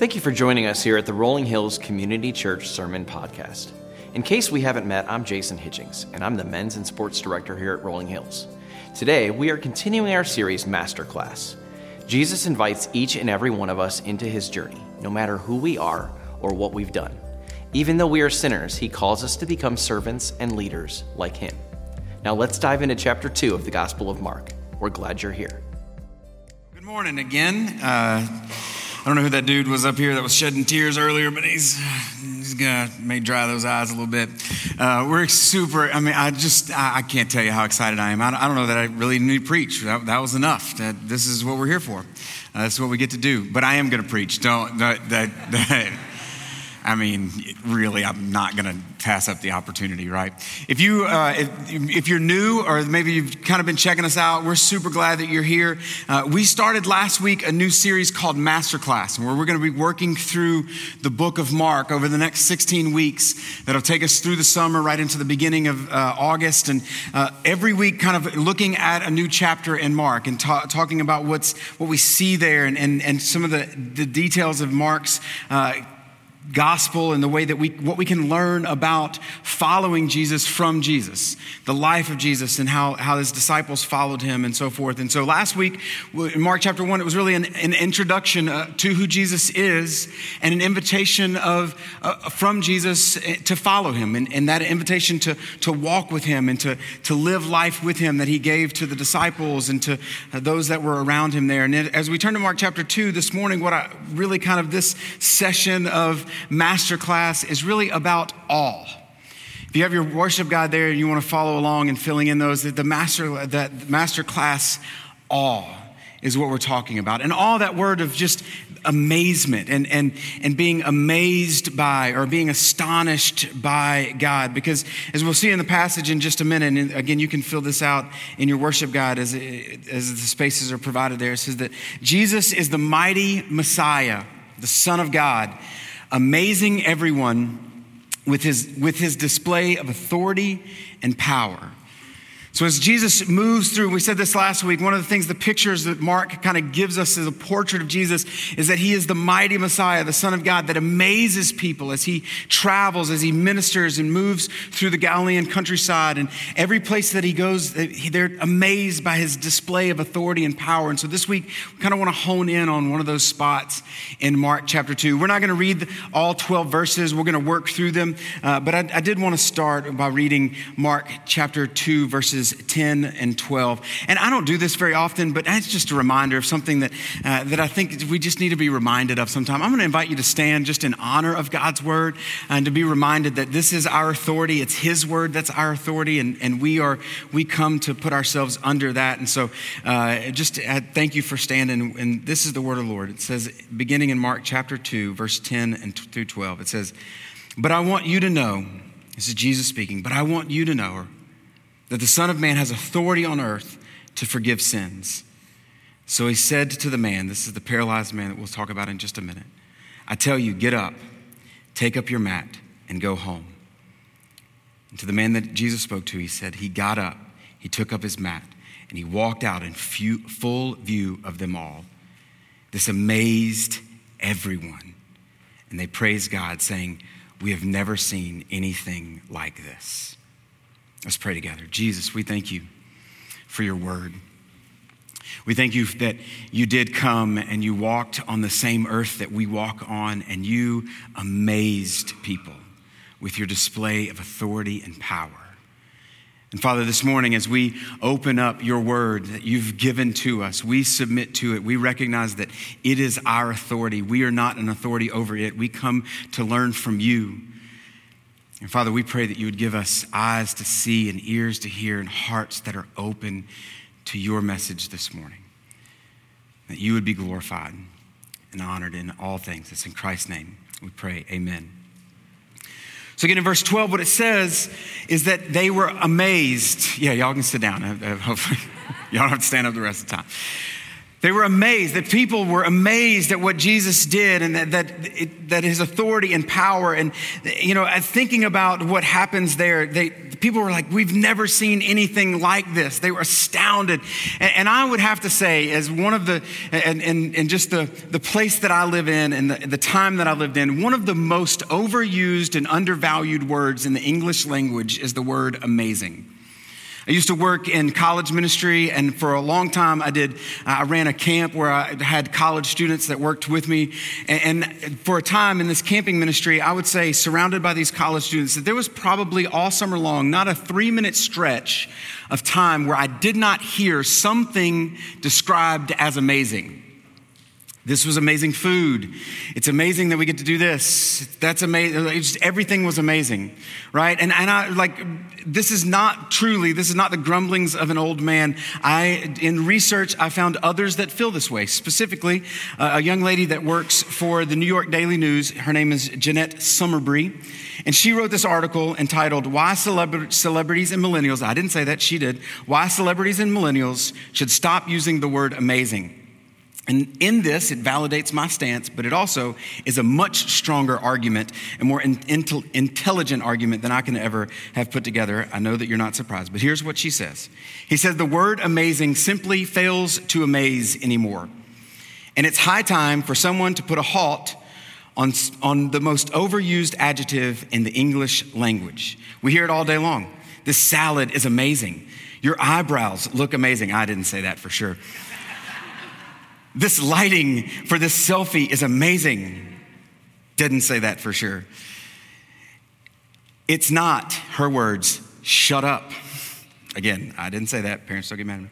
Thank you for joining us here at the Rolling Hills Community Church Sermon Podcast. In case we haven't met, I'm Jason Hitchings, and I'm the Men's and Sports Director here at Rolling Hills. Today, we are continuing our series Masterclass. Jesus invites each and every one of us into his journey, no matter who we are or what we've done. Even though we are sinners, he calls us to become servants and leaders like him. Now, let's dive into chapter 2 of the Gospel of Mark. We're glad you're here. Good morning again. Uh, I don't know who that dude was up here that was shedding tears earlier, but he's he's gonna may dry those eyes a little bit. Uh, we're super. I mean, I just I, I, can't tell you how excited I am. I, I, don't know that I really need to preach. That, that was enough. That this is what we're here for. Uh, this is what we get to do. But I am gonna preach. Don't that that. that I mean, really, I'm not going to pass up the opportunity, right? If you uh, if, if, you're new or maybe you've kind of been checking us out, we're super glad that you're here. Uh, we started last week a new series called Masterclass, where we're going to be working through the book of Mark over the next 16 weeks. That'll take us through the summer, right into the beginning of uh, August, and uh, every week, kind of looking at a new chapter in Mark and ta- talking about what's what we see there and and, and some of the the details of Mark's uh, gospel and the way that we what we can learn about following Jesus from Jesus, the life of Jesus and how, how his disciples followed him and so forth. And so last week in Mark chapter 1 it was really an, an introduction uh, to who Jesus is and an invitation of uh, from Jesus eh, to follow him and, and that invitation to, to walk with him and to, to live life with him that he gave to the disciples and to uh, those that were around him there. And as we turn to Mark chapter 2 this morning what I really kind of this session of masterclass is really about all. If you have your worship guide there and you want to follow along and filling in those, the master, that master class all is what we're talking about. And all that word of just amazement and, and, and being amazed by or being astonished by God. Because as we'll see in the passage in just a minute, and again, you can fill this out in your worship guide as, as the spaces are provided there. It says that Jesus is the mighty Messiah, the Son of God amazing everyone with his, with his display of authority and power. So, as Jesus moves through, we said this last week, one of the things, the pictures that Mark kind of gives us as a portrait of Jesus is that he is the mighty Messiah, the Son of God, that amazes people as he travels, as he ministers and moves through the Galilean countryside. And every place that he goes, they're amazed by his display of authority and power. And so, this week, we kind of want to hone in on one of those spots in Mark chapter 2. We're not going to read all 12 verses, we're going to work through them. Uh, but I, I did want to start by reading Mark chapter 2, verses verses 10 and 12. And I don't do this very often, but it's just a reminder of something that, uh, that I think we just need to be reminded of sometime. I'm going to invite you to stand just in honor of God's word and to be reminded that this is our authority. It's His word that's our authority, and, and we are we come to put ourselves under that. And so, uh, just uh, thank you for standing. And this is the word of the Lord. It says, beginning in Mark chapter 2, verse 10 and through 12, it says, But I want you to know, this is Jesus speaking, but I want you to know, that the Son of Man has authority on earth to forgive sins. So he said to the man, This is the paralyzed man that we'll talk about in just a minute. I tell you, get up, take up your mat, and go home. And to the man that Jesus spoke to, he said, He got up, he took up his mat, and he walked out in full view of them all. This amazed everyone. And they praised God, saying, We have never seen anything like this. Let's pray together. Jesus, we thank you for your word. We thank you that you did come and you walked on the same earth that we walk on, and you amazed people with your display of authority and power. And Father, this morning, as we open up your word that you've given to us, we submit to it. We recognize that it is our authority. We are not an authority over it. We come to learn from you. And Father, we pray that you would give us eyes to see and ears to hear and hearts that are open to your message this morning. That you would be glorified and honored in all things. It's in Christ's name we pray. Amen. So, again, in verse 12, what it says is that they were amazed. Yeah, y'all can sit down. Hopefully, y'all don't have to stand up the rest of the time. They were amazed, that people were amazed at what Jesus did and that, that, it, that his authority and power. And, you know, thinking about what happens there, they, people were like, We've never seen anything like this. They were astounded. And, and I would have to say, as one of the, and, and, and just the, the place that I live in and the, the time that I lived in, one of the most overused and undervalued words in the English language is the word amazing. I used to work in college ministry, and for a long time, I did. Uh, I ran a camp where I had college students that worked with me. And, for a time in this camping ministry, I would say, surrounded by these college students, that there was probably all summer long not a three minute stretch of time where I did not hear something described as amazing. This was amazing food. It's amazing that we get to do this. That's amazing. Everything was amazing, right? And, and I like, this is not truly, this is not the grumblings of an old man. I, in research, I found others that feel this way. Specifically, uh, a young lady that works for the New York Daily News. Her name is Jeanette Summerbee. And she wrote this article entitled, Why Celebrities and Millennials, I didn't say that, she did, Why Celebrities and Millennials Should Stop Using the Word Amazing. And in this, it validates my stance, but it also is a much stronger argument, a more in, intelligent argument than I can ever have put together. I know that you're not surprised, but here's what she says. He says, The word amazing simply fails to amaze anymore. And it's high time for someone to put a halt on, on the most overused adjective in the English language. We hear it all day long. This salad is amazing. Your eyebrows look amazing. I didn't say that for sure. This lighting for this selfie is amazing. Didn't say that for sure. It's not, her words, shut up. Again, I didn't say that. Parents don't get mad at me.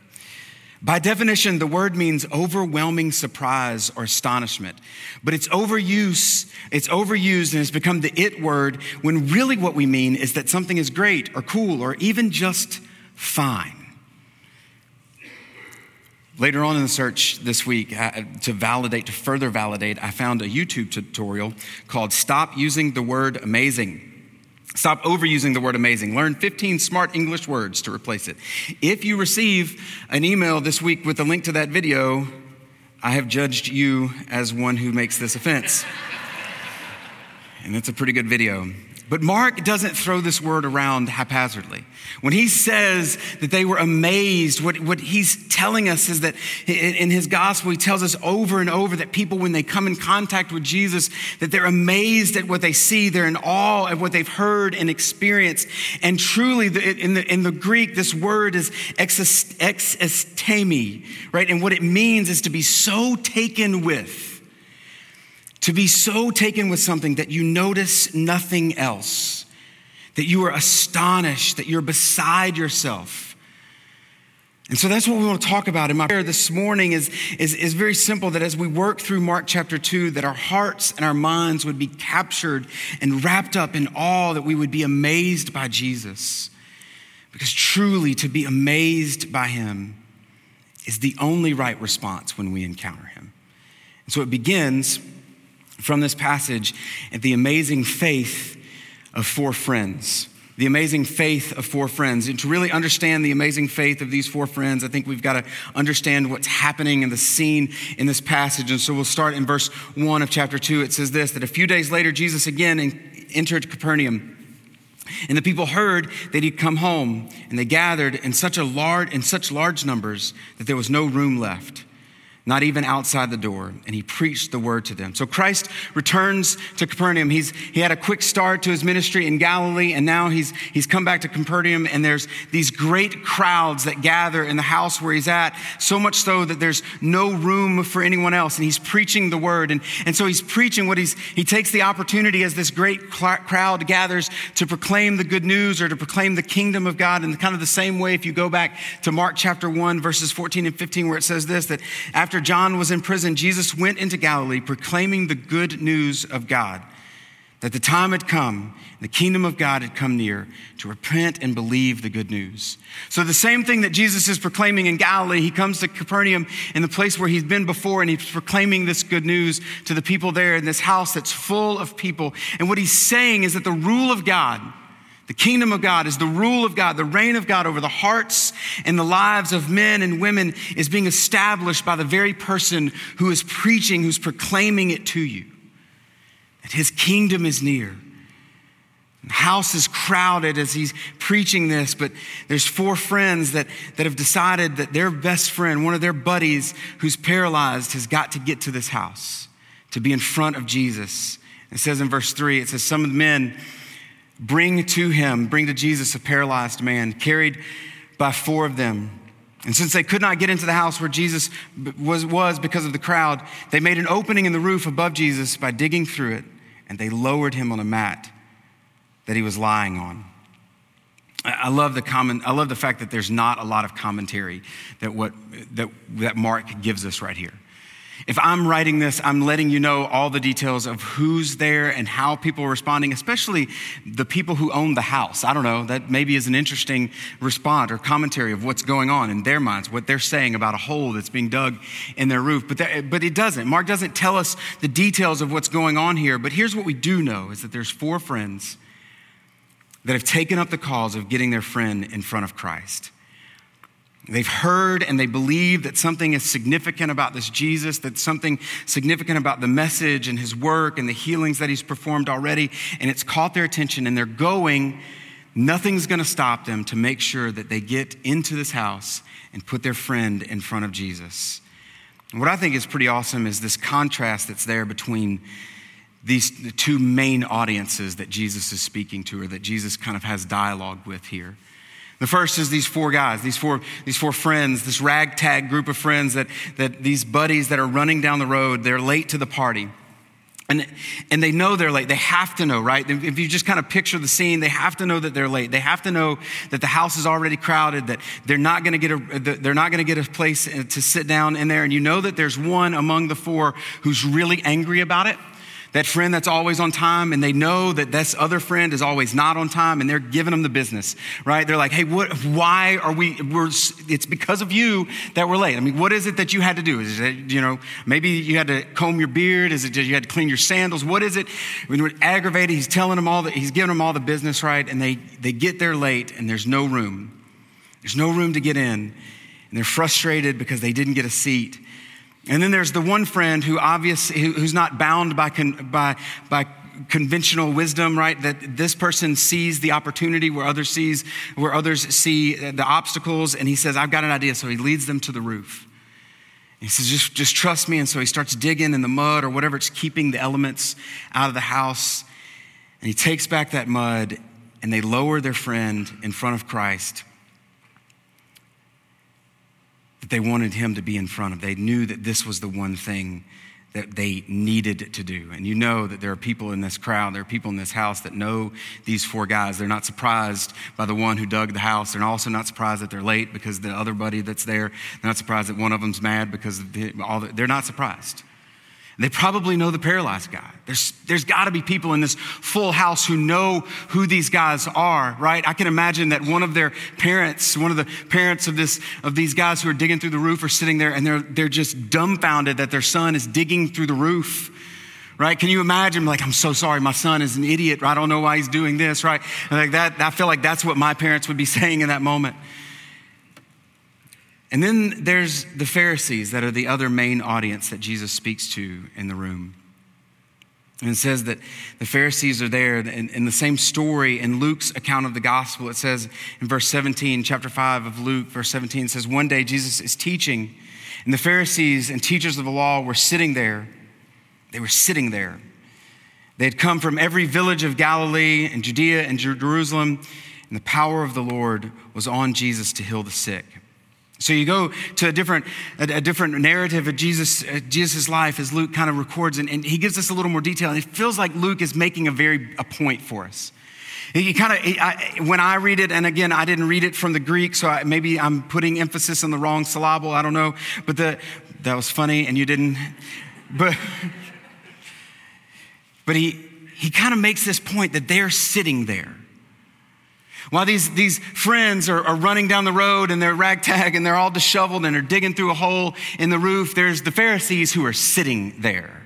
By definition, the word means overwhelming surprise or astonishment. But it's overuse, it's overused and it's become the it word when really what we mean is that something is great or cool or even just fine. Later on in the search this week, uh, to validate, to further validate, I found a YouTube tutorial called Stop Using the Word Amazing. Stop overusing the word amazing. Learn 15 smart English words to replace it. If you receive an email this week with a link to that video, I have judged you as one who makes this offense. and it's a pretty good video. But Mark doesn't throw this word around haphazardly. When he says that they were amazed, what, what he's telling us is that in his gospel, he tells us over and over that people, when they come in contact with Jesus, that they're amazed at what they see. They're in awe of what they've heard and experienced. And truly, in the, in the Greek, this word is exestemi, right? And what it means is to be so taken with to be so taken with something that you notice nothing else, that you are astonished, that you're beside yourself. And so that's what we want to talk about. And my prayer this morning is, is, is very simple that as we work through Mark chapter 2, that our hearts and our minds would be captured and wrapped up in awe, that we would be amazed by Jesus. Because truly, to be amazed by him is the only right response when we encounter him. And so it begins from this passage at the amazing faith of four friends. The amazing faith of four friends. And to really understand the amazing faith of these four friends, I think we've got to understand what's happening in the scene in this passage. And so we'll start in verse one of chapter two. It says this that a few days later, Jesus again entered Capernaum. And the people heard that he'd come home, and they gathered in such a large in such large numbers that there was no room left not even outside the door, and he preached the word to them. So Christ returns to Capernaum. He's, he had a quick start to his ministry in Galilee, and now he's, he's come back to Capernaum, and there's these great crowds that gather in the house where he's at, so much so that there's no room for anyone else, and he's preaching the word. And, and so he's preaching what he's, he takes the opportunity as this great crowd gathers to proclaim the good news or to proclaim the kingdom of God in kind of the same way if you go back to Mark chapter 1, verses 14 and 15, where it says this, that after after John was in prison, Jesus went into Galilee proclaiming the good news of God that the time had come, the kingdom of God had come near to repent and believe the good news. So, the same thing that Jesus is proclaiming in Galilee, he comes to Capernaum in the place where he's been before, and he's proclaiming this good news to the people there in this house that's full of people. And what he's saying is that the rule of God, the kingdom of God is the rule of God, the reign of God over the hearts and the lives of men and women is being established by the very person who is preaching, who's proclaiming it to you. That his kingdom is near. The house is crowded as he's preaching this, but there's four friends that, that have decided that their best friend, one of their buddies who's paralyzed, has got to get to this house to be in front of Jesus. It says in verse three, it says, Some of the men bring to him, bring to Jesus a paralyzed man, carried by four of them. And since they could not get into the house where Jesus was, was because of the crowd, they made an opening in the roof above Jesus by digging through it, and they lowered him on a mat that he was lying on. I love the comment, I love the fact that there's not a lot of commentary that what that, that Mark gives us right here. If I'm writing this, I'm letting you know all the details of who's there and how people are responding, especially the people who own the house. I don't know, that maybe is an interesting response or commentary of what's going on in their minds, what they're saying about a hole that's being dug in their roof. But, that, but it doesn't. Mark doesn't tell us the details of what's going on here. But here's what we do know is that there's four friends that have taken up the cause of getting their friend in front of Christ. They've heard and they believe that something is significant about this Jesus, that something significant about the message and his work and the healings that he's performed already, and it's caught their attention and they're going. Nothing's going to stop them to make sure that they get into this house and put their friend in front of Jesus. And what I think is pretty awesome is this contrast that's there between these the two main audiences that Jesus is speaking to or that Jesus kind of has dialogue with here. The first is these four guys, these four, these four friends, this ragtag group of friends that, that these buddies that are running down the road, they're late to the party. And, and they know they're late. They have to know, right? If you just kind of picture the scene, they have to know that they're late. They have to know that the house is already crowded, that they're not going to get a, they're not going to get a place uh, to sit down in there. And you know that there's one among the four who's really angry about it that friend that's always on time and they know that this other friend is always not on time and they're giving them the business, right? They're like, hey, what, why are we, we're, it's because of you that we're late. I mean, what is it that you had to do? Is it, you know, maybe you had to comb your beard? Is it you had to clean your sandals? What is it? When we're aggravated, he's telling them all that, he's giving them all the business, right? And they, they get there late and there's no room. There's no room to get in. And they're frustrated because they didn't get a seat. And then there's the one friend who obviously who's not bound by, by, by conventional wisdom, right? That this person sees the opportunity where others sees where others see the obstacles, and he says, "I've got an idea." So he leads them to the roof. He says, "Just, just trust me." And so he starts digging in the mud or whatever it's keeping the elements out of the house, and he takes back that mud, and they lower their friend in front of Christ that they wanted him to be in front of. They knew that this was the one thing that they needed to do. And you know that there are people in this crowd, there are people in this house that know these four guys. They're not surprised by the one who dug the house. They're also not surprised that they're late because the other buddy that's there, they're not surprised that one of them's mad because all the, they're not surprised. They probably know the paralyzed guy. There's, there's got to be people in this full house who know who these guys are, right? I can imagine that one of their parents, one of the parents of, this, of these guys who are digging through the roof are sitting there and they're, they're just dumbfounded that their son is digging through the roof, right? Can you imagine, like, I'm so sorry, my son is an idiot. I don't know why he's doing this, right? Like that, I feel like that's what my parents would be saying in that moment. And then there's the Pharisees that are the other main audience that Jesus speaks to in the room. And it says that the Pharisees are there. In, in, the same story in Luke's account of the gospel, it says in verse 17, chapter 5 of Luke, verse 17, it says, One day Jesus is teaching, and the Pharisees and teachers of the law were sitting there. They were sitting there. They had come from every village of Galilee and Judea and Jerusalem, and the power of the Lord was on Jesus to heal the sick. So you go to a different, a, different narrative of Jesus, uh, Jesus' life as Luke kind of records, and, and, he gives us a little more detail. And it feels like Luke is making a very a point for us. He kind of, when I read it, and again, I didn't read it from the Greek, so I, maybe I'm putting emphasis on the wrong syllable. I don't know, but the, that was funny, and you didn't. But, but he he kind of makes this point that they're sitting there. While these, these friends are, are running down the road and they're ragtag and they're all disheveled and they're digging through a hole in the roof, there's the Pharisees who are sitting there.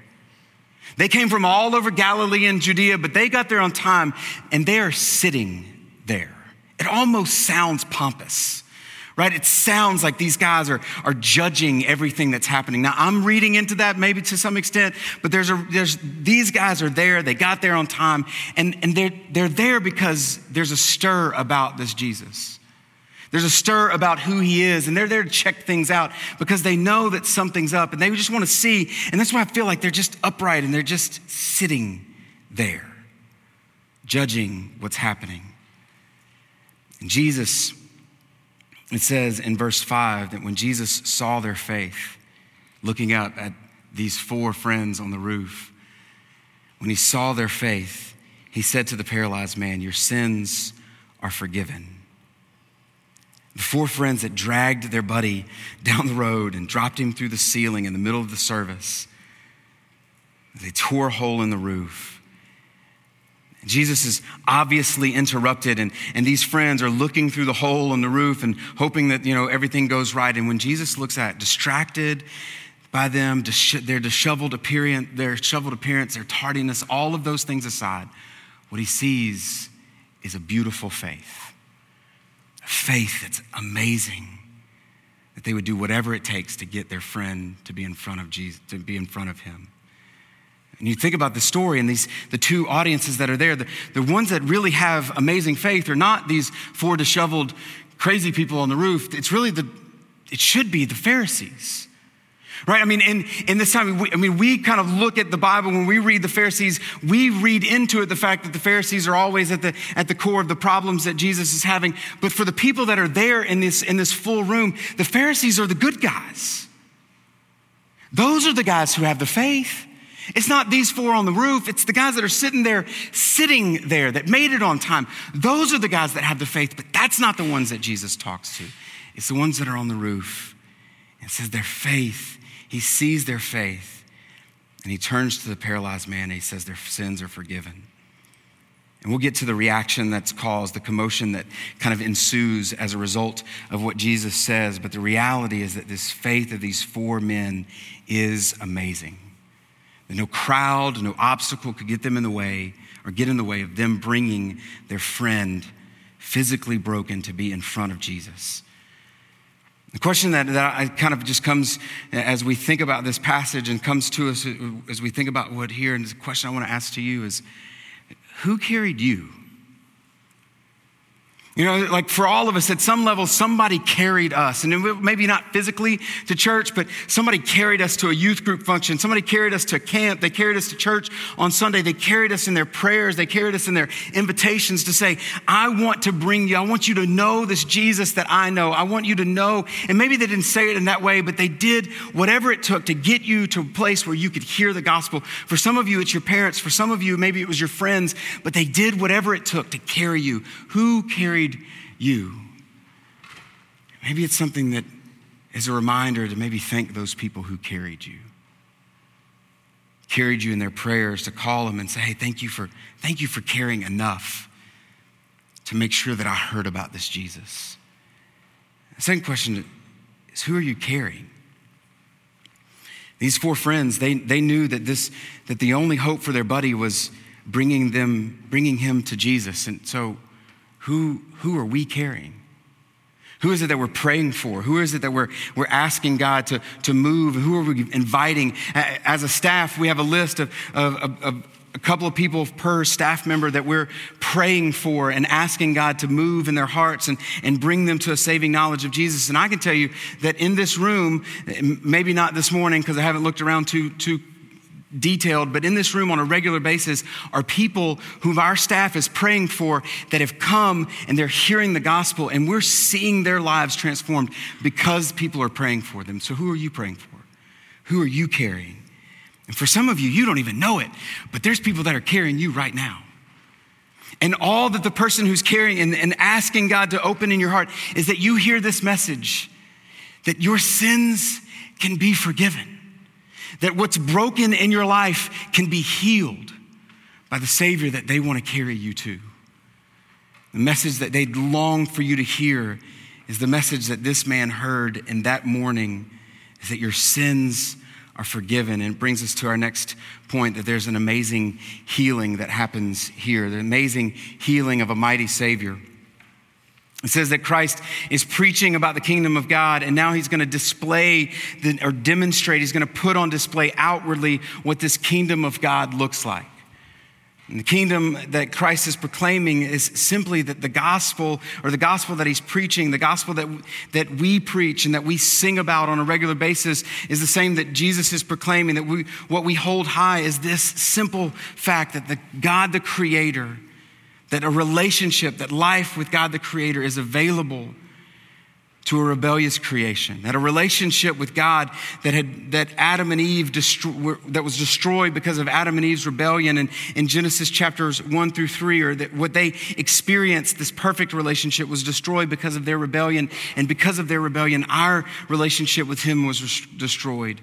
They came from all over Galilee and Judea, but they got there on time and they are sitting there. It almost sounds pompous, right? It sounds like these guys are, are judging everything that's happening. Now, I'm reading into that maybe to some extent, but there's a, there's, these guys are there. They got there on time, and, and they're, they're there because there's a stir about this Jesus. There's a stir about who he is, and they're there to check things out because they know that something's up, and they just want to see. And that's why I feel like they're just upright and they're just sitting there, judging what's happening. And Jesus it says in verse 5 that when Jesus saw their faith, looking up at these four friends on the roof, when he saw their faith, he said to the paralyzed man, Your sins are forgiven. The four friends that dragged their buddy down the road and dropped him through the ceiling in the middle of the service, they tore a hole in the roof Jesus is obviously interrupted, and, and these friends are looking through the hole in the roof and hoping that you know everything goes right. And when Jesus looks at distracted by them, their disheveled appearance, their disheveled appearance, their tardiness, all of those things aside, what he sees is a beautiful faith. A faith that's amazing. That they would do whatever it takes to get their friend to be in front of Jesus, to be in front of him. And you think about the story and these the two audiences that are there, the, the ones that really have amazing faith are not these four disheveled, crazy people on the roof. It's really the, it should be the Pharisees. Right? I mean, in, in this time, we, I mean, we kind of look at the Bible when we read the Pharisees, we read into it the fact that the Pharisees are always at the, at the core of the problems that Jesus is having. But for the people that are there in this, in this full room, the Pharisees are the good guys. Those are the guys who have the faith. It's not these four on the roof, it's the guys that are sitting there, sitting there, that made it on time. Those are the guys that have the faith, but that's not the ones that Jesus talks to. It's the ones that are on the roof. It says their faith, he sees their faith, and he turns to the paralyzed man and he says their sins are forgiven. And we'll get to the reaction that's caused, the commotion that kind of ensues as a result of what Jesus says. But the reality is that this faith of these four men is amazing. No crowd, no obstacle could get them in the way or get in the way of them bringing their friend physically broken to be in front of Jesus. The question that, that I kind of just comes as we think about this passage and comes to us as we think about what here, and the question I want to ask to you is who carried you? You know, like for all of us, at some level, somebody carried us. And maybe not physically to church, but somebody carried us to a youth group function. Somebody carried us to camp. They carried us to church on Sunday. They carried us in their prayers. They carried us in their invitations to say, I want to bring you, I want you to know this Jesus that I know. I want you to know. And maybe they didn't say it in that way, but they did whatever it took to get you to a place where you could hear the gospel. For some of you, it's your parents. For some of you, maybe it was your friends, but they did whatever it took to carry you. Who carried carried you. Maybe it's something that is a reminder to maybe thank those people who carried you. Carried you in their prayers to call them and say, hey, thank you for, thank you for caring enough to make sure that I heard about this Jesus. The second question is who are you carrying? These four friends, they, they knew that, this, that the only hope for their buddy was bringing, them, bringing him to Jesus. And so who, who are we carrying? Who is it that we're praying for? Who is it that we're, we're asking God to, to move? Who are we inviting? As a staff, we have a list of, of, of, of a couple of people per staff member that we're praying for and asking God to move in their hearts and, and bring them to a saving knowledge of Jesus. And I can tell you that in this room, maybe not this morning because I haven't looked around too, too detailed, but in this room on a regular basis are people whom our staff is praying for that have come and they're hearing the gospel and we're seeing their lives transformed because people are praying for them. So, who are you praying for? Who are you carrying? And for some of you, you don't even know it, but there's people that are carrying you right now. And all that the person who's carrying and, and asking God to open in your heart is that you hear this message that your sins can be forgiven that what's broken in your life can be healed by the Savior that they want to carry you to. The message that they long for you to hear is the message that this man heard in that morning is that your sins are forgiven. And it brings us to our next point that there's an amazing healing that happens here, the amazing healing of a mighty Savior. It says that Christ is preaching about the kingdom of God, and now he's going to display the, or demonstrate, he's going to put on display outwardly what this kingdom of God looks like. And the kingdom that Christ is proclaiming is simply that the gospel, or the gospel that he's preaching, the gospel that, that we preach and that we sing about on a regular basis, is the same that Jesus is proclaiming. That we, what we hold high is this simple fact that the God the Creator, that a relationship, that life with God the Creator is available to a rebellious creation, that a relationship with God that had that Adam and Eve that was destroyed because of Adam and Eve's rebellion and in Genesis chapters one through three, or that what they experienced, this perfect relationship was destroyed because of their rebellion, and because of their rebellion, our relationship with Him was destroyed.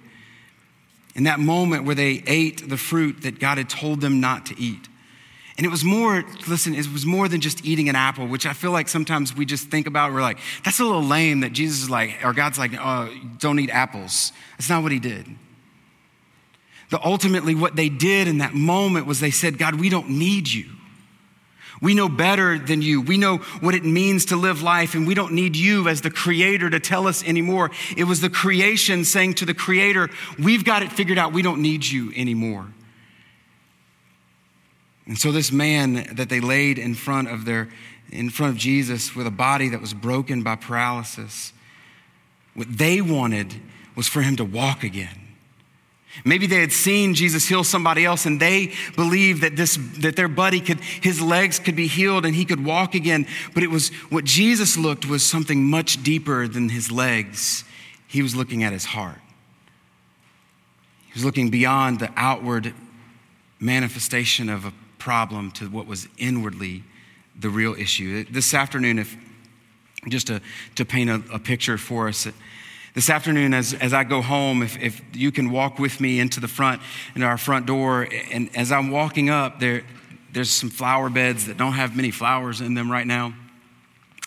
In that moment where they ate the fruit that God had told them not to eat. And it was more, listen, it was more than just eating an apple, which I feel like sometimes we just think about. We're like, that's a little lame that Jesus is like, or God's like, oh, don't eat apples. That's not what he did. The ultimately, what they did in that moment was they said, God, we don't need you. We know better than you. We know what it means to live life, and we don't need you as the creator to tell us anymore. It was the creation saying to the creator, We've got it figured out. We don't need you anymore. And so this man that they laid in front of their in front of Jesus with a body that was broken by paralysis, what they wanted was for him to walk again. Maybe they had seen Jesus heal somebody else and they believed that this that their buddy could his legs could be healed and he could walk again, but it was what Jesus looked was something much deeper than his legs. He was looking at his heart. He was looking beyond the outward manifestation of a problem to what was inwardly the real issue. This afternoon, if just to, to paint a, a picture for us, this afternoon, as, as I go home, if, if you can walk with me into the front, into our front door, and as I'm walking up, there, there's some flower beds that don't have many flowers in them right now.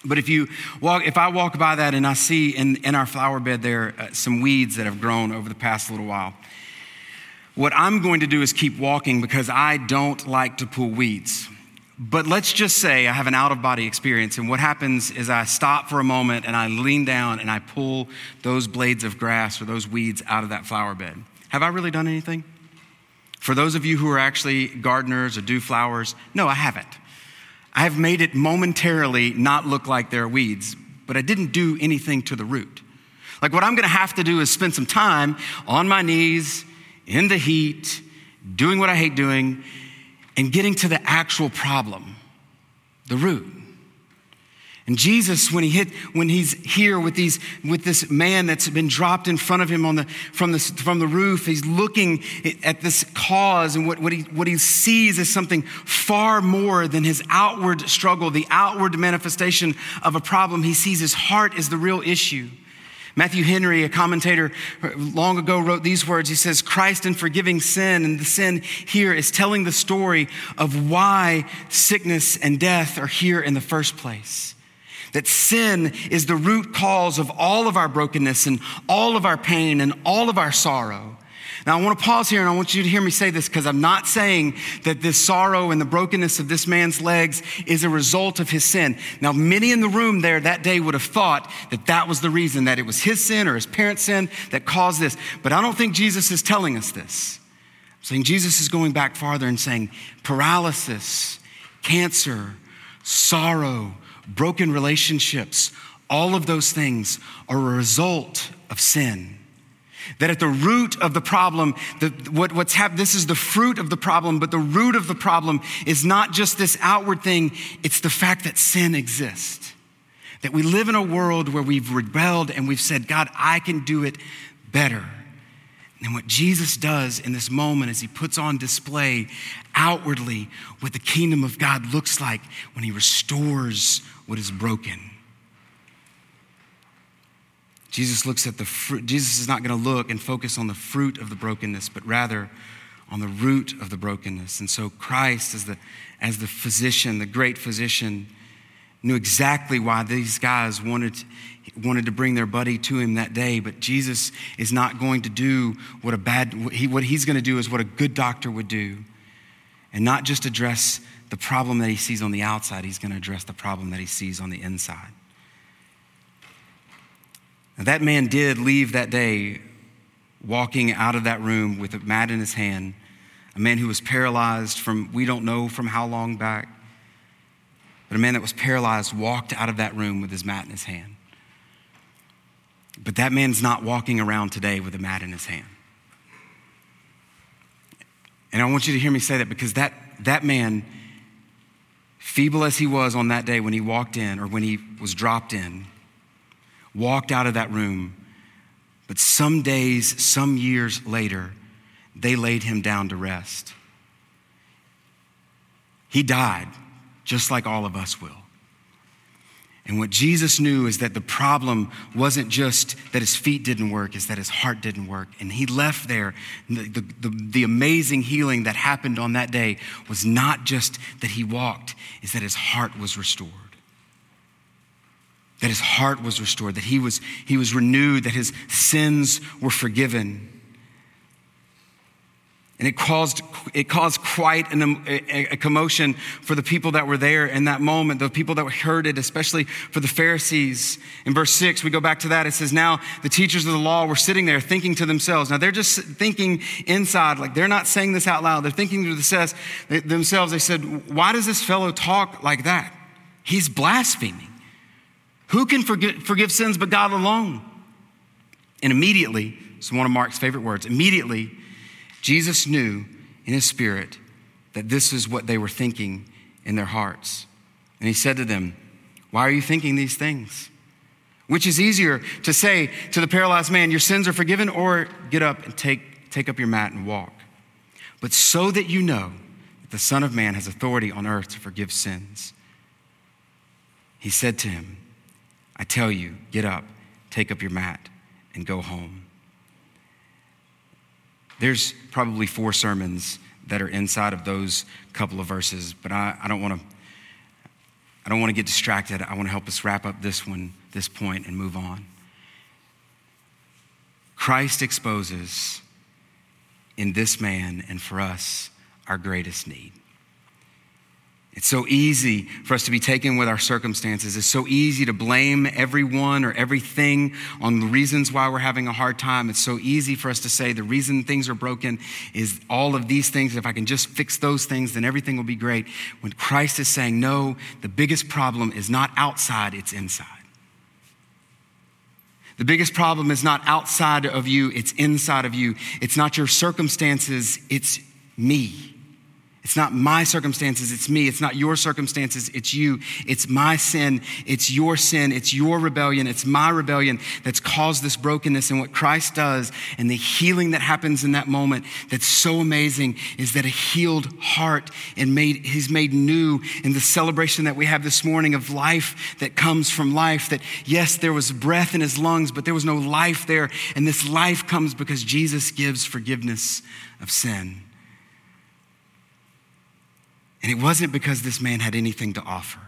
But if you walk, if I walk by that and I see in, in our flower bed there uh, some weeds that have grown over the past little while, what I'm going to do is keep walking because I don't like to pull weeds. But let's just say I have an out of body experience, and what happens is I stop for a moment and I lean down and I pull those blades of grass or those weeds out of that flower bed. Have I really done anything? For those of you who are actually gardeners or do flowers, no, I haven't. I have made it momentarily not look like there are weeds, but I didn't do anything to the root. Like what I'm gonna have to do is spend some time on my knees in the heat, doing what I hate doing, and getting to the actual problem, the root. And Jesus, when he hit, when he's here with these, with this man that's been dropped in front of him on the, from, the, from the roof, he's looking at this cause, and what, what, he, what he sees is something far more than his outward struggle, the outward manifestation of a problem. He sees his heart is the real issue. Matthew Henry, a commentator long ago, wrote these words. He says, Christ in forgiving sin, and the sin here is telling the story of why sickness and death are here in the first place. That sin is the root cause of all of our brokenness and all of our pain and all of our sorrow. Now, I want to pause here and I want you to hear me say this because I'm not saying that this sorrow and the brokenness of this man's legs is a result of his sin. Now, many in the room there that day would have thought that that was the reason, that it was his sin or his parents' sin that caused this. But I don't think Jesus is telling us this. I'm saying Jesus is going back farther and saying paralysis, cancer, sorrow, broken relationships, all of those things are a result of sin. That at the root of the problem, the, what, what's this is the fruit of the problem, but the root of the problem is not just this outward thing, it's the fact that sin exists. That we live in a world where we've rebelled and we've said, God, I can do it better. And what Jesus does in this moment is he puts on display outwardly what the kingdom of God looks like when he restores what is broken. Jesus looks at the fruit. Jesus is not going to look and focus on the fruit of the brokenness, but rather on the root of the brokenness. And so Christ, as the, as the physician, the great physician, knew exactly why these guys wanted, wanted to bring their buddy to him that day. But Jesus is not going to do what a bad, he, what he's going to do is what a good doctor would do. And not just address the problem that he sees on the outside, he's going to address the problem that he sees on the inside. That man did leave that day walking out of that room with a mat in his hand, a man who was paralyzed from we don't know from how long back. But a man that was paralyzed walked out of that room with his mat in his hand. But that man's not walking around today with a mat in his hand. And I want you to hear me say that because that, that man, feeble as he was on that day when he walked in or when he was dropped in, walked out of that room. But some days, some years later, they laid him down to rest. He died, just like all of us will. And what Jesus knew is that the problem wasn't just that his feet didn't work, is that his heart didn't work. And he left there. The, the, the, the, amazing healing that happened on that day was not just that he walked, is that his heart was restored. That his heart was restored, that he was, he was renewed, that his sins were forgiven. And it caused, it caused quite an, a, a, commotion for the people that were there in that moment, the people that heard it, especially for the Pharisees. In verse 6, we go back to that. It says, Now the teachers of the law were sitting there thinking to themselves. Now they're just thinking inside, like they're not saying this out loud. They're thinking to themselves. They said, Why does this fellow talk like that? He's blaspheming. Who can forgive, forgive sins but God alone? And immediately, it's one of Mark's favorite words, immediately, Jesus knew in his spirit that this is what they were thinking in their hearts. And he said to them, Why are you thinking these things? Which is easier to say to the paralyzed man, Your sins are forgiven, or get up and take, take up your mat and walk. But so that you know that the Son of Man has authority on earth to forgive sins, he said to him, I tell you, get up, take up your mat, and go home. There's probably four sermons that are inside of those couple of verses, but I, I don't want to. I don't want to get distracted. I want to help us wrap up this one, this point, and move on. Christ exposes in this man and for us our greatest need. It's so easy for us to be taken with our circumstances. It's so easy to blame everyone or everything on the reasons why we're having a hard time. It's so easy for us to say the reason things are broken is all of these things. If I can just fix those things, then everything will be great. When Christ is saying, no, the biggest problem is not outside, it's inside. The biggest problem is not outside of you, it's inside of you. It's not your circumstances, it's me. It's not my circumstances, it's me. It's not your circumstances, it's you. It's my sin, it's your sin, it's your rebellion, it's my rebellion that's caused this brokenness. And what Christ does and the healing that happens in that moment that's so amazing is that a healed heart and made he's made new in the celebration that we have this morning of life that comes from life. That yes, there was breath in his lungs, but there was no life there. And this life comes because Jesus gives forgiveness of sin. And it wasn't because this man had anything to offer.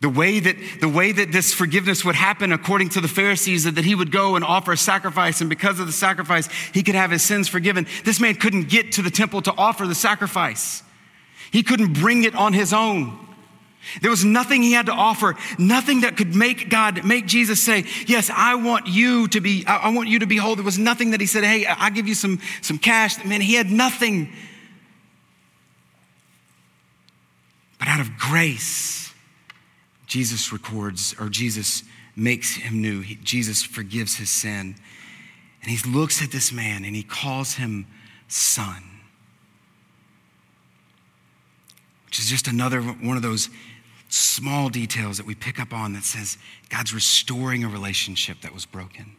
The way that, the way that this forgiveness would happen, according to the Pharisees, that he would go and offer a sacrifice, and because of the sacrifice, he could have his sins forgiven. This man couldn't get to the temple to offer the sacrifice, he couldn't bring it on his own. There was nothing he had to offer, nothing that could make God, make Jesus say, Yes, I want you to be, I want you to be whole. There was nothing that he said, Hey, I'll give you some, some cash. Man, he had nothing. But out of grace, Jesus records, or Jesus makes him new. He, Jesus forgives his sin. And he looks at this man and he calls him son, which is just another one of those small details that we pick up on that says God's restoring a relationship that was broken.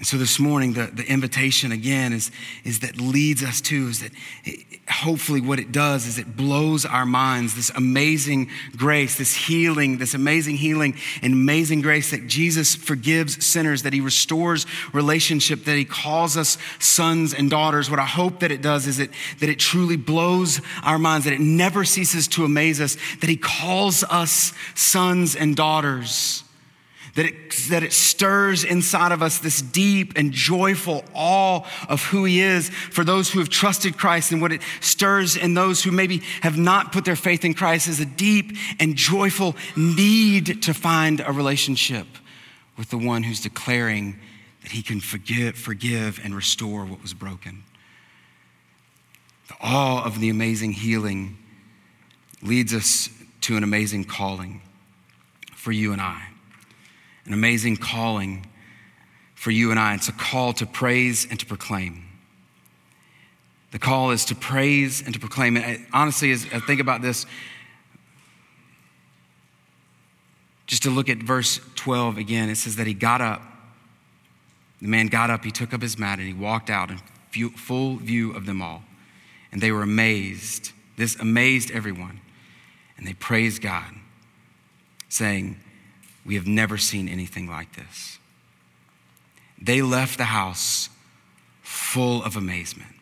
And so this morning, the, the invitation again is, is that leads us to, is that it, hopefully what it does is it blows our minds, this amazing grace, this healing, this amazing healing and amazing grace that Jesus forgives sinners, that he restores relationship, that he calls us sons and daughters. What I hope that it does is it, that it truly blows our minds, that it never ceases to amaze us, that he calls us sons and daughters that it, that it stirs inside of us this deep and joyful awe of who He is for those who have trusted Christ, and what it stirs in those who maybe have not put their faith in Christ is a deep and joyful need to find a relationship with the one who's declaring that He can forgive, forgive and restore what was broken. The awe of the amazing healing leads us to an amazing calling for you and I an amazing calling for you and I. It's a call to praise and to proclaim. The call is to praise and to proclaim. And honestly, as I think about this, just to look at verse 12 again, it says that he got up. The man got up, he took up his mat, and he walked out in full view of them all. And they were amazed. This amazed everyone. And they praised God, saying, we have never seen anything like this. They left the house full of amazement.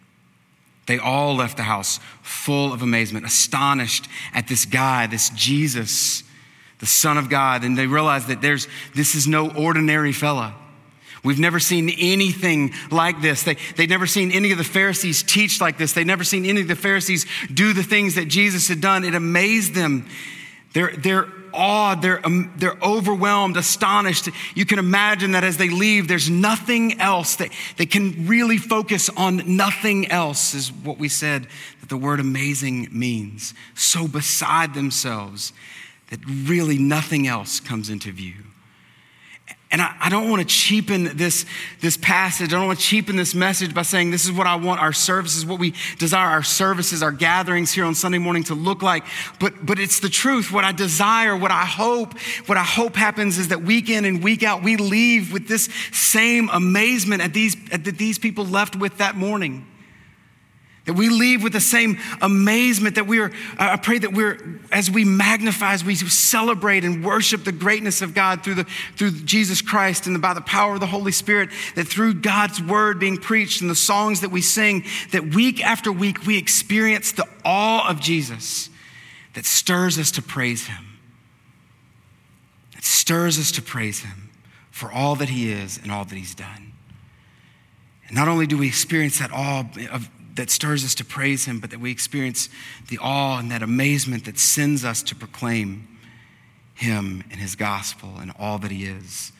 They all left the house full of amazement, astonished at this guy, this Jesus, the Son of God. And they realized that there's, this is no ordinary fella. We've never seen anything like this. They, they'd never seen any of the Pharisees teach like this. They'd never seen any of the Pharisees do the things that Jesus had done. It amazed them. They're, they're awed, they're, um, they're overwhelmed, astonished. You can imagine that as they leave, there's nothing else. They, they can really focus on nothing else, is what we said that the word amazing means. So beside themselves that really nothing else comes into view. And I, I, don't want to cheapen this, this passage. I don't want to cheapen this message by saying this is what I want our services, what we desire our services, our gatherings here on Sunday morning to look like. But, but it's the truth. What I desire, what I hope, what I hope happens is that week in and week out, we leave with this same amazement at these, at that these people left with that morning. That we leave with the same amazement that we are, I pray that we're, as we magnify, as we celebrate and worship the greatness of God through, the, through Jesus Christ and by the power of the Holy Spirit, that through God's word being preached and the songs that we sing, that week after week we experience the awe of Jesus that stirs us to praise Him. That stirs us to praise Him for all that He is and all that He's done. And not only do we experience that awe of that stirs us to praise Him, but that we experience the awe and that amazement that sends us to proclaim Him and His gospel and all that He is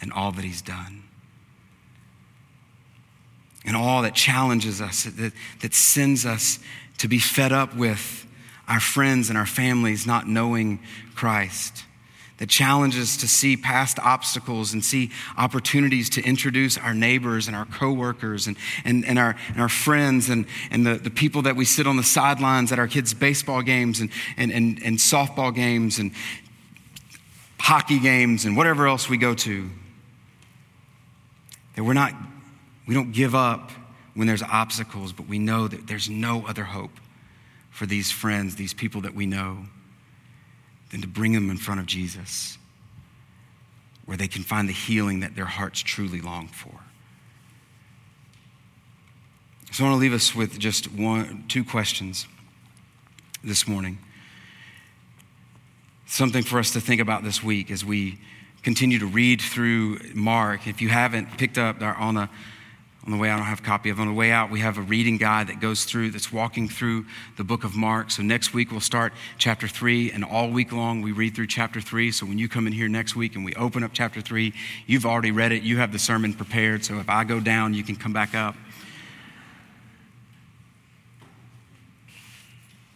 and all that He's done. And all that challenges us, that, that sends us to be fed up with our friends and our families not knowing Christ that challenges to see past obstacles and see opportunities to introduce our neighbors and our coworkers and, and, and, our, and our friends and, and the, the people that we sit on the sidelines at our kids' baseball games and, and, and, and softball games and hockey games and whatever else we go to. That we're not, we don't give up when there's obstacles, but we know that there's no other hope for these friends, these people that we know than to bring them in front of Jesus, where they can find the healing that their hearts truly long for. So I want to leave us with just one, two questions this morning. Something for us to think about this week as we continue to read through Mark. If you haven't picked up our, on a on the way I don't have a copy of. On the way out, we have a reading guide that goes through, that's walking through the book of Mark. So next week, we'll start chapter three, and all week long, we read through chapter three. So when you come in here next week and we open up chapter three, you've already read it, you have the sermon prepared. So if I go down, you can come back up.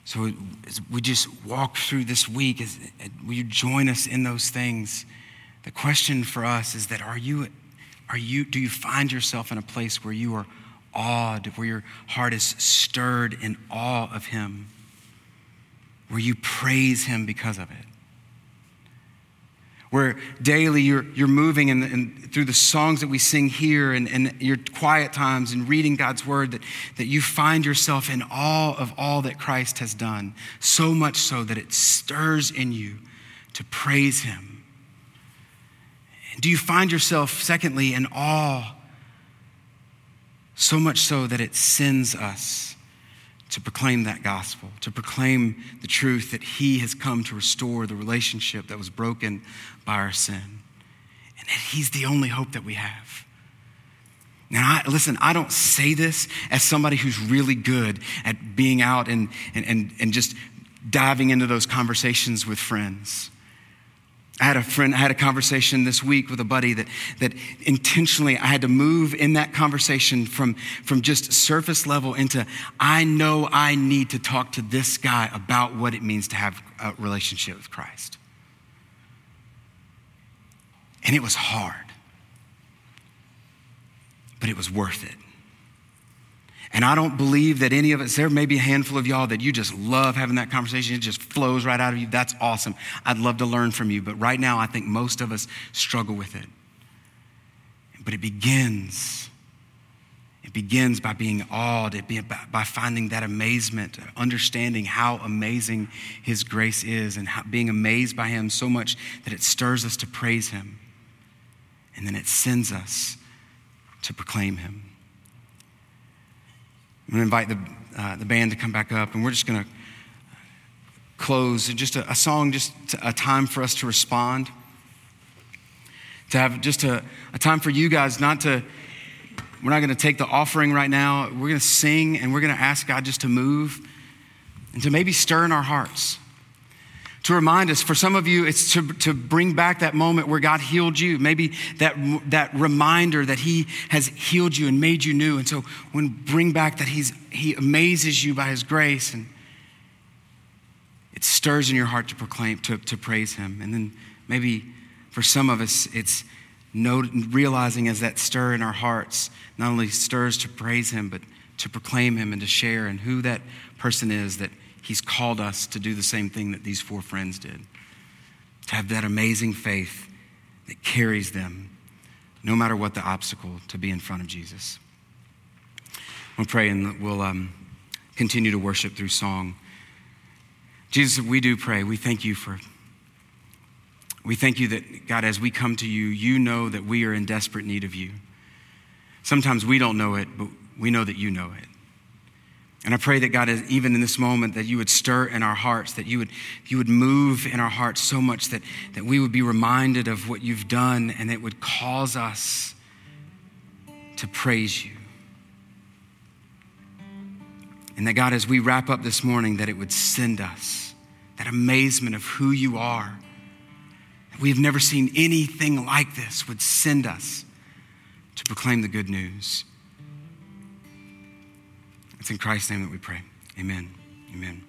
So we just walk through this week, will you join us in those things? The question for us is that are you are you, do you find yourself in a place where you are awed, where your heart is stirred in awe of Him, where you praise Him because of it? Where daily you're, you're moving and, through the songs that we sing here and, and your quiet times and reading God's word, that, that you find yourself in awe of all that Christ has done, so much so that it stirs in you to praise Him do you find yourself, secondly, in awe, so much so that it sends us to proclaim that gospel, to proclaim the truth that He has come to restore the relationship that was broken by our sin? and that He's the only hope that we have. Now, I, listen, I don't say this as somebody who's really good at being out and, and, and, and just diving into those conversations with friends. I had a friend, I had a conversation this week with a buddy that, that intentionally I had to move in that conversation from, from just surface level into I know I need to talk to this guy about what it means to have a relationship with Christ. And it was hard, but it was worth it. And I don't believe that any of us, there may be a handful of y'all that you just love having that conversation. It just flows right out of you. That's awesome. I'd love to learn from you. But right now, I think most of us struggle with it. But it begins. It begins by being awed, it be, by finding that amazement, understanding how amazing His grace is, and how, being amazed by Him so much that it stirs us to praise Him. And then it sends us to proclaim Him. I'm going to invite the, uh, the band to come back up, and we're just going to close just a, a song, just a time for us to respond. To have just a, a time for you guys not to, we're not going to take the offering right now. We're going to sing and we're going to ask God just to move and to maybe stir in our hearts to remind us. For some of you, it's to, to bring back that moment where God healed you, maybe that, that reminder that He has healed you and made you new. And so, when bring back that he's, He amazes you by His grace and it stirs in your heart to proclaim, to, to praise Him. And then maybe for some of us, it's note, realizing as that stir in our hearts not only stirs to praise Him, but to proclaim Him and to share and who that person is that He's called us to do the same thing that these four friends did to have that amazing faith that carries them, no matter what the obstacle, to be in front of Jesus. We'll pray and we'll um, continue to worship through song. Jesus, we do pray. We thank you for. We thank you that, God, as we come to you, you know that we are in desperate need of you. Sometimes we don't know it, but we know that you know it. And I pray that God, is, even in this moment, that you would stir in our hearts, that you would, you would move in our hearts so much that, that we would be reminded of what you've done and it would cause us to praise you. And that God, as we wrap up this morning, that it would send us that amazement of who you are. We've never seen anything like this, would send us to proclaim the good news. It's in Christ's name that we pray. Amen. Amen.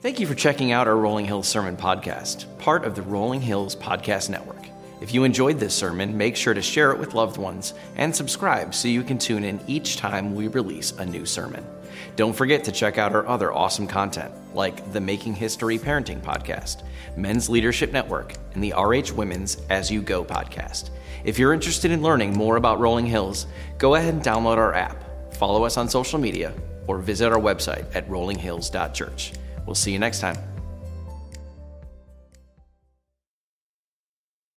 Thank you for checking out our Rolling Hills Sermon Podcast, part of the Rolling Hills Podcast Network. If you enjoyed this sermon, make sure to share it with loved ones and subscribe so you can tune in each time we release a new sermon. Don't forget to check out our other awesome content, like the Making History Parenting Podcast, Men's Leadership Network, and the RH Women's As You Go podcast. If you're interested in learning more about Rolling Hills, go ahead and download our app, follow us on social media, or visit our website at rollinghills.church. We'll see you next time.